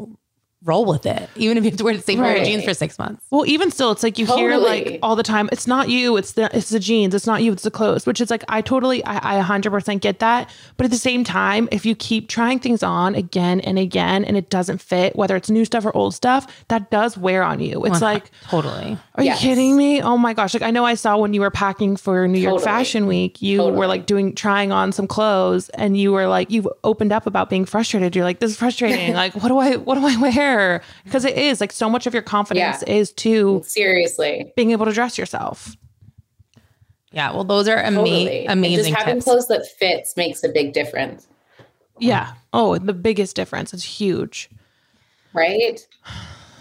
roll with it, even if you have to wear the same right. pair of jeans for six months. Well, even still, it's like you totally. hear like all the time, it's not you, it's the it's the jeans, it's not you, it's the clothes, which is like I totally I, I 100% get that. But at the same time, if you keep trying things on again and again and it doesn't fit, whether it's new stuff or old stuff, that does wear on you. It's uh-huh. like totally. Are yes. you kidding me? Oh my gosh! Like I know I saw when you were packing for New York. Fashion Week, you totally. were like doing trying on some clothes, and you were like you opened up about being frustrated. You're like, this is frustrating. [laughs] like what do I what do I wear? Because it is like so much of your confidence yeah. is to seriously being able to dress yourself. Yeah, well, those are ama- totally. amazing. And just having tips. clothes that fits makes a big difference. Yeah. Oh, the biggest difference. It's huge. Right.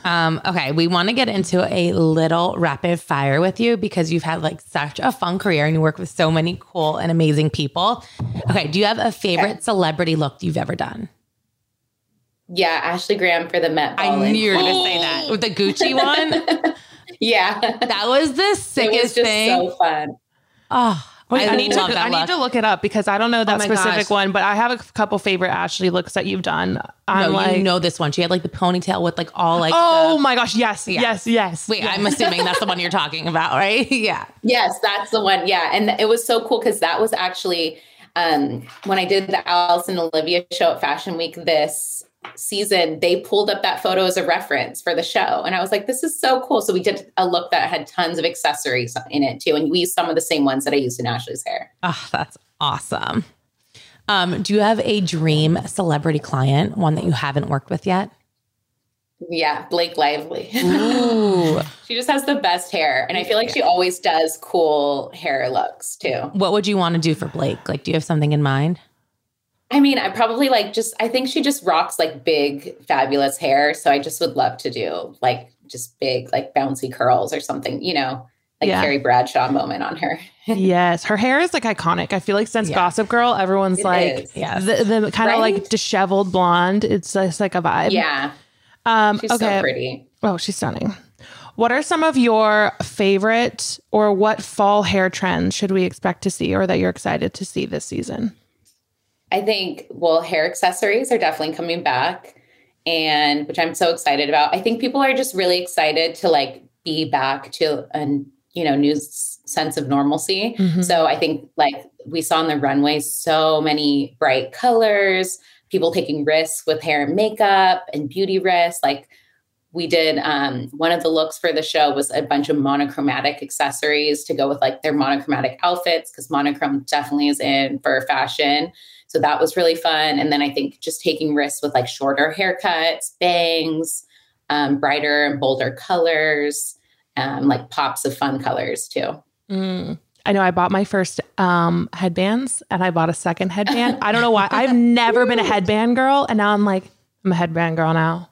Um, okay, we want to get into a little rapid fire with you because you've had like such a fun career and you work with so many cool and amazing people. Okay, do you have a favorite okay. celebrity look you've ever done? Yeah, Ashley Graham for the Met Ball. I knew you were going to say that with the Gucci one. [laughs] yeah, that was the sickest thing. Just so fun. Oh, Wait, I, I, need to I need to look it up because I don't know that oh specific gosh. one, but I have a couple favorite Ashley looks that you've done. I'm no, like, you know this one. She had like the ponytail with like all like. Oh the, my gosh! Yes, yeah. yes, yes. Wait, I'm assuming that's the one you're talking about, right? [laughs] yeah. Yes, that's the one. Yeah, and it was so cool because that was actually um, when I did the Alice and Olivia show at Fashion Week this season, they pulled up that photo as a reference for the show. And I was like, this is so cool. So we did a look that had tons of accessories in it too. And we used some of the same ones that I used in Ashley's hair. Oh, that's awesome. Um, do you have a dream celebrity client, one that you haven't worked with yet? Yeah, Blake Lively. [laughs] Ooh. she just has the best hair. And I feel like she always does cool hair looks too. What would you want to do for Blake? Like, do you have something in mind? I mean, I probably like just, I think she just rocks like big, fabulous hair. So I just would love to do like just big, like bouncy curls or something, you know, like yeah. Carrie Bradshaw moment on her. [laughs] yes. Her hair is like iconic. I feel like since yeah. Gossip Girl, everyone's it like, yeah, the, the kind right? of like disheveled blonde. It's just like a vibe. Yeah. Um, she's okay. so pretty. Oh, she's stunning. What are some of your favorite or what fall hair trends should we expect to see or that you're excited to see this season? I think, well, hair accessories are definitely coming back and which I'm so excited about. I think people are just really excited to like be back to a you know new sense of normalcy. Mm-hmm. So I think like we saw on the runway so many bright colors, people taking risks with hair and makeup and beauty risks. Like we did um, one of the looks for the show was a bunch of monochromatic accessories to go with like their monochromatic outfits because monochrome definitely is in for fashion so that was really fun. And then I think just taking risks with like shorter haircuts, bangs, um, brighter and bolder colors. um, like pops of fun colors too. Mm. I know I bought my first um, headbands and I bought a second headband. I don't know why. I've never been a [laughs] headband girl. And now I'm like, I'm a headband girl now.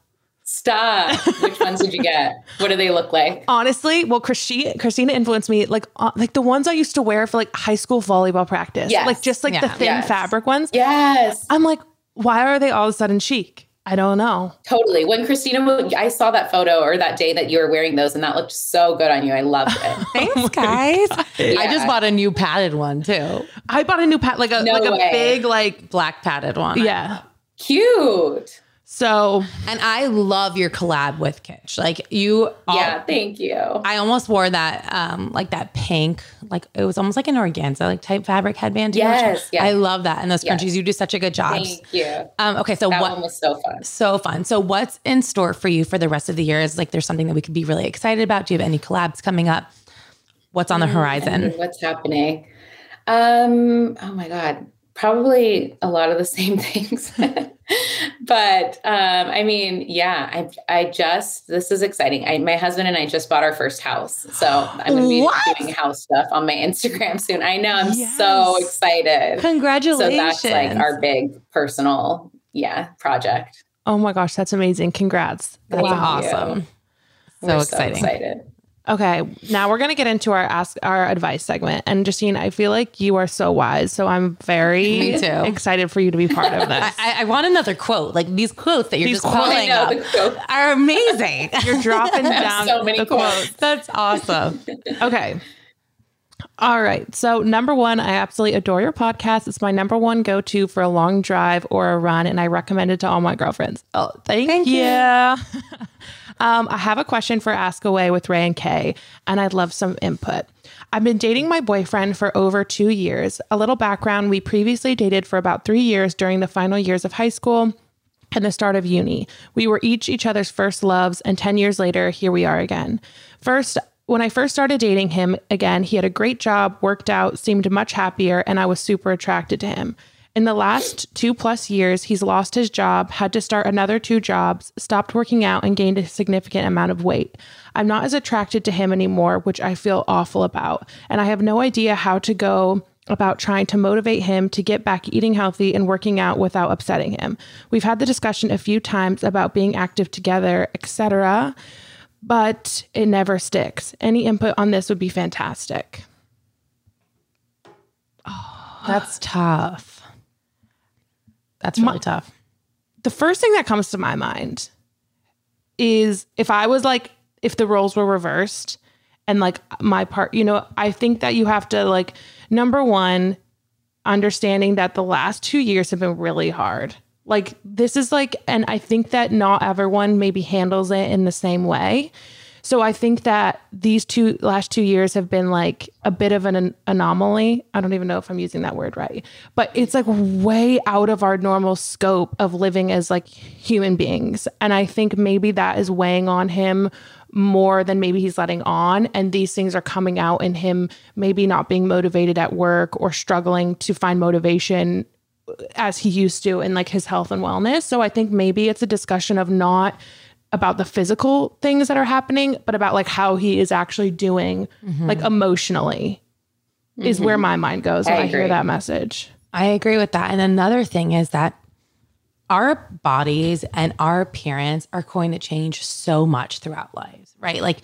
Stop. Which ones did you get? What do they look like? Honestly, well, Christi- Christina influenced me like uh, like the ones I used to wear for like high school volleyball practice. Yes. Like just like the thin Yes. fabric ones. Yes. I'm like, why are they all of a sudden chic? I don't know. Totally. When Christina, I saw that photo or that day that you were wearing those, and that looked so good on you. I loved it. [laughs] Thanks, guys. I just bought a new padded one too. I bought a new pad, like a No like a big like Black padded one. yeah. Cute. So And I love your collab with Kitsch. Like you all- yeah. Thank you. I almost wore that um like that pink, like it was almost like an organza like type fabric headband. Yes, yes. I love that. And those Yes. scrunchies, you do such a good job. Thank you. Um, okay, so That what one was so fun. so fun. So what's in store for you for the rest of the year? Is like there's something that we could be really excited about? Do you have any collabs coming up? What's on the horizon? What's happening? Um, oh my God. Probably a lot of the [laughs] same things. but um, I mean, yeah, I I just this is exciting. I my husband and I just bought our first house. So I'm gonna be What? doing house stuff on my [laughs] Instagram soon. I know, I'm so excited. Congratulations! So that's like our big personal, yeah, project. oh my gosh, that's amazing. Congrats. That's Thank you. awesome. So We're exciting. excited. Okay, now we're gonna get into our ask our advice segment. And Justine, I feel like you are so wise, so I'm very [laughs] Me too. excited for you to be part of [laughs] this. I, I- want another quote. Like these quotes that you're These just quotes. pulling know up the quote. are amazing. [laughs] You're dropping down so many the quotes. That's awesome. Okay. All right. So, number one, I absolutely adore your podcast. It's my number one go to for a long drive or a run, and I recommend it to all my girlfriends. Oh, thank, Thank you. you. Um, I have a question for Ask Away with Ray and Kay, and I'd love some input. I've been dating my boyfriend for over two years. A little background we previously dated for about three years during the final years of high school and the start of uni. We were each each other's first loves, and 10 years later, here we are again. First, when I first started dating him again, he had a great job, worked out, seemed much happier, and I was super attracted to him. In the last two plus years, he's lost his job, had to start another two jobs, stopped working out, and gained a significant amount of weight. I'm not as attracted to him anymore, which I feel awful about. And I have no idea how to go about trying to motivate him to get back eating healthy and working out without upsetting him. We've had the discussion a few times about being active together, etc., but it never sticks. Any input on this would be fantastic. That's tough. That's really tough. The first thing that comes to my mind is if I was like if the roles were reversed and like my part, you know, I think that you have to like number 1 understanding that the last 2 years have been really hard. Like this is like and I think that not everyone maybe handles it in the same way. So I think that these two last two years have been like a bit of an an anomaly. I don't even know if I'm using that word right, but it's like way out of our normal scope of living as like human beings. And I think maybe that is weighing on him more than maybe he's letting on. And these things are coming out in him maybe not being motivated at work or struggling to find motivation as he used to in like his health and wellness. So I think maybe it's a discussion of not about the physical things that are happening, but about like how he is actually doing mm-hmm. like emotionally is where mm-hmm. my mind goes when I I, hear that message. I agree with that. And another thing is that our bodies and our appearance are going to change so much throughout lives, right? Like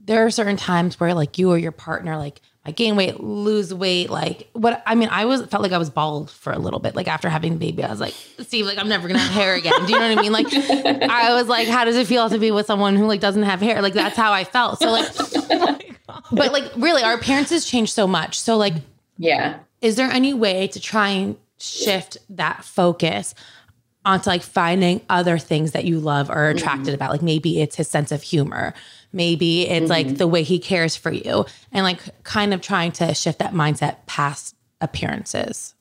there are certain times where like you or your partner like I gain weight, lose weight, like what I mean, I was felt like I was bald for a little bit. Like after having the baby, I was like, Steve, like I'm never gonna have hair again. Do you know what I mean? Like [laughs] I was like, how does it feel to be with someone who like doesn't have hair? Like that's how I felt. So like [laughs] oh but like really our appearances change so much. So like Yeah. is there any way to try and shift that focus onto like finding other things that you love or are attracted mm-hmm. about like maybe it's his sense of humor maybe it's like mm-hmm. the way he cares for you and like kind of trying to shift that mindset past appearances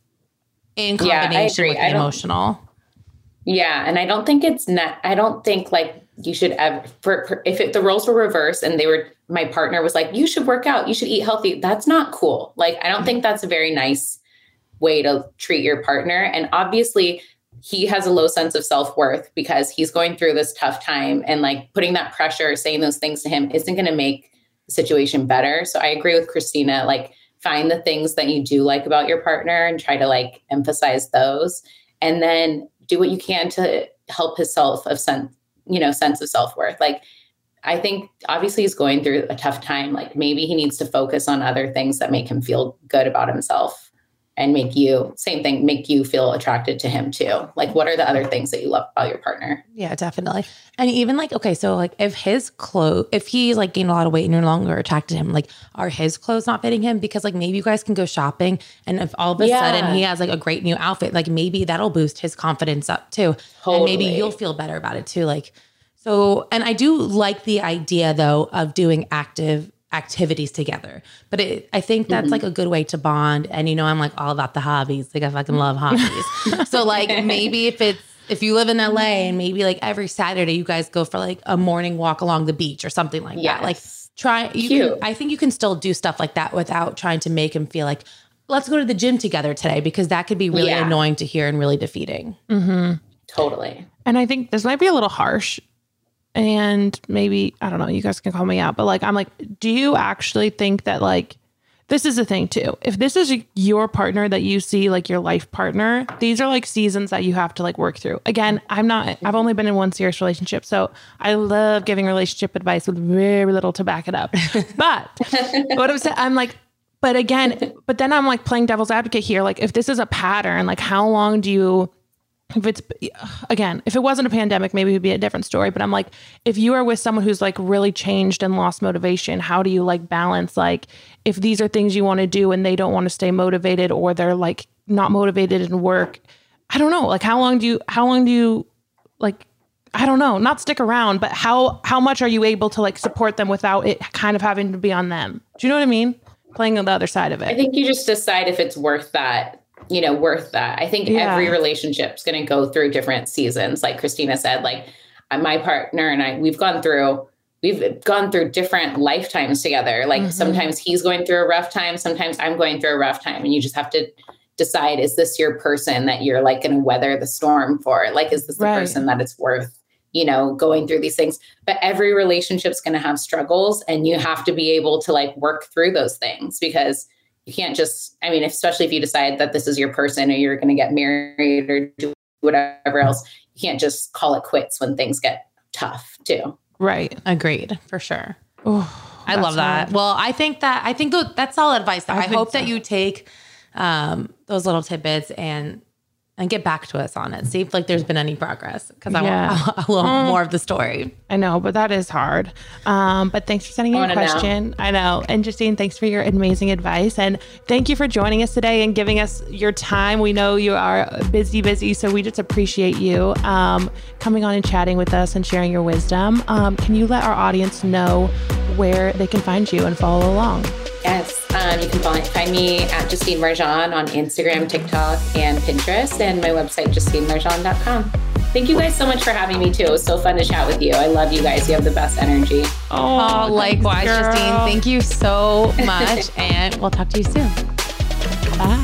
in Yeah, combination agree. with I emotional Yeah, and I don't think it's not. I don't think like you should ever. For, for if it, the roles were reversed and they were, my partner was like, "You should work out. You should eat healthy." That's not cool. Like, I don't think that's a very nice way to treat your partner. And obviously, he has a low sense of self worth because he's going through this tough time, and like putting that pressure, saying those things to him, isn't going to make the situation better. So I agree with Christina. Like, find the things that you do like about your partner and try to like emphasize those, and then do what you can to help his self of sense, you know, sense of self worth. Like, I think obviously he's going through a tough time. Like maybe he needs to focus on other things that make him feel good about himself and make you same thing make you feel attracted to him too like what are the other things that you love about your partner Yeah, definitely. And even like, okay, so like if his clothes, if he's like gained a lot of weight and you're no longer attracted to him, like are his clothes not fitting him? Because like maybe you guys can go shopping and if all of a Yeah. sudden he has like a great new outfit, like maybe that'll boost his confidence up too. And maybe you'll feel better about it too. Like, so, and I do like the idea though of doing active activities together. But it, I think that's like a good way to bond. And you know, I'm like all about the hobbies. Like I fucking love hobbies. [laughs] so like maybe if it's if you live in LA and maybe like every Saturday you guys go for like a morning walk along the beach or something like that. Like try you Cute. can, I think you can still do stuff like that without trying to make him feel like let's go to the gym together today because that could be really Yeah. annoying to hear and really defeating. Mm-hmm. totally And I think this might be a little harsh. And maybe, I don't know, you guys can call me out, but like, I'm like, do you actually think that, like, this is the thing too. If this is your partner that you see like your life partner, these are like seasons that you have to like work through. Again, I'm not, I've only been in one serious relationship. So I love giving relationship advice with very little to back it up. [laughs] But what I'm saying, I'm like, but again, but then I'm like playing devil's advocate here. Like, if this is a pattern, like, how long do you, if it's again, if it wasn't a pandemic, maybe it would be a different story. But I'm like, if you are with someone who's like really changed and lost motivation, how do you like balance like if these are things you want to do and they don't want to stay motivated or they're like not motivated in work? I don't know. Like how long do you how long do you like I don't know, not stick around, but how how much are you able to like support them without it kind of having to be on them? Do you know what I mean? Playing on the other side of it. i think you just decide if it's worth that you know worth that i think Yeah. every relationship's going to go through different seasons like christina said like uh, my partner and i we've gone through we've gone through different lifetimes together like Mhm. sometimes he's going through a rough time sometimes i'm going through a rough time and you just have to decide is this your person that you're like going to weather the storm for like is this the Right. person that it's worth you know going through these things but every relationship's going to have struggles and you have to be able to like work through those things because you can't just i mean especially if you decide that this is your person or you're going to get married or do whatever else you can't just call it quits when things get tough too Right. Agreed, for sure. Oh, I love that. hard. Well, I think that I think that's all advice. I, I hope so. that you take um, those little tidbits and and get back to us on it. See if like there's been any progress because I Yeah. [laughs] want a little more of the story. I know, but that is hard. Um, but thanks for sending in I your wanna know. question. I know. And Justine, thanks for your amazing advice. And thank you for joining us today and giving us your time. We know you are busy, busy. So we just appreciate you um, coming on and chatting with us and sharing your wisdom. Um, can you let our audience know where they can find you and follow along? yes um, you can find, find me at justine marjan on instagram tiktok and pinterest and my website justinemarjan.com thank you guys so much for having me too it was so fun to chat with you i love you guys you have the best energy Oh, likewise, girl. Justine. Thank you so [laughs] much, and we'll talk to you soon. Bye. bye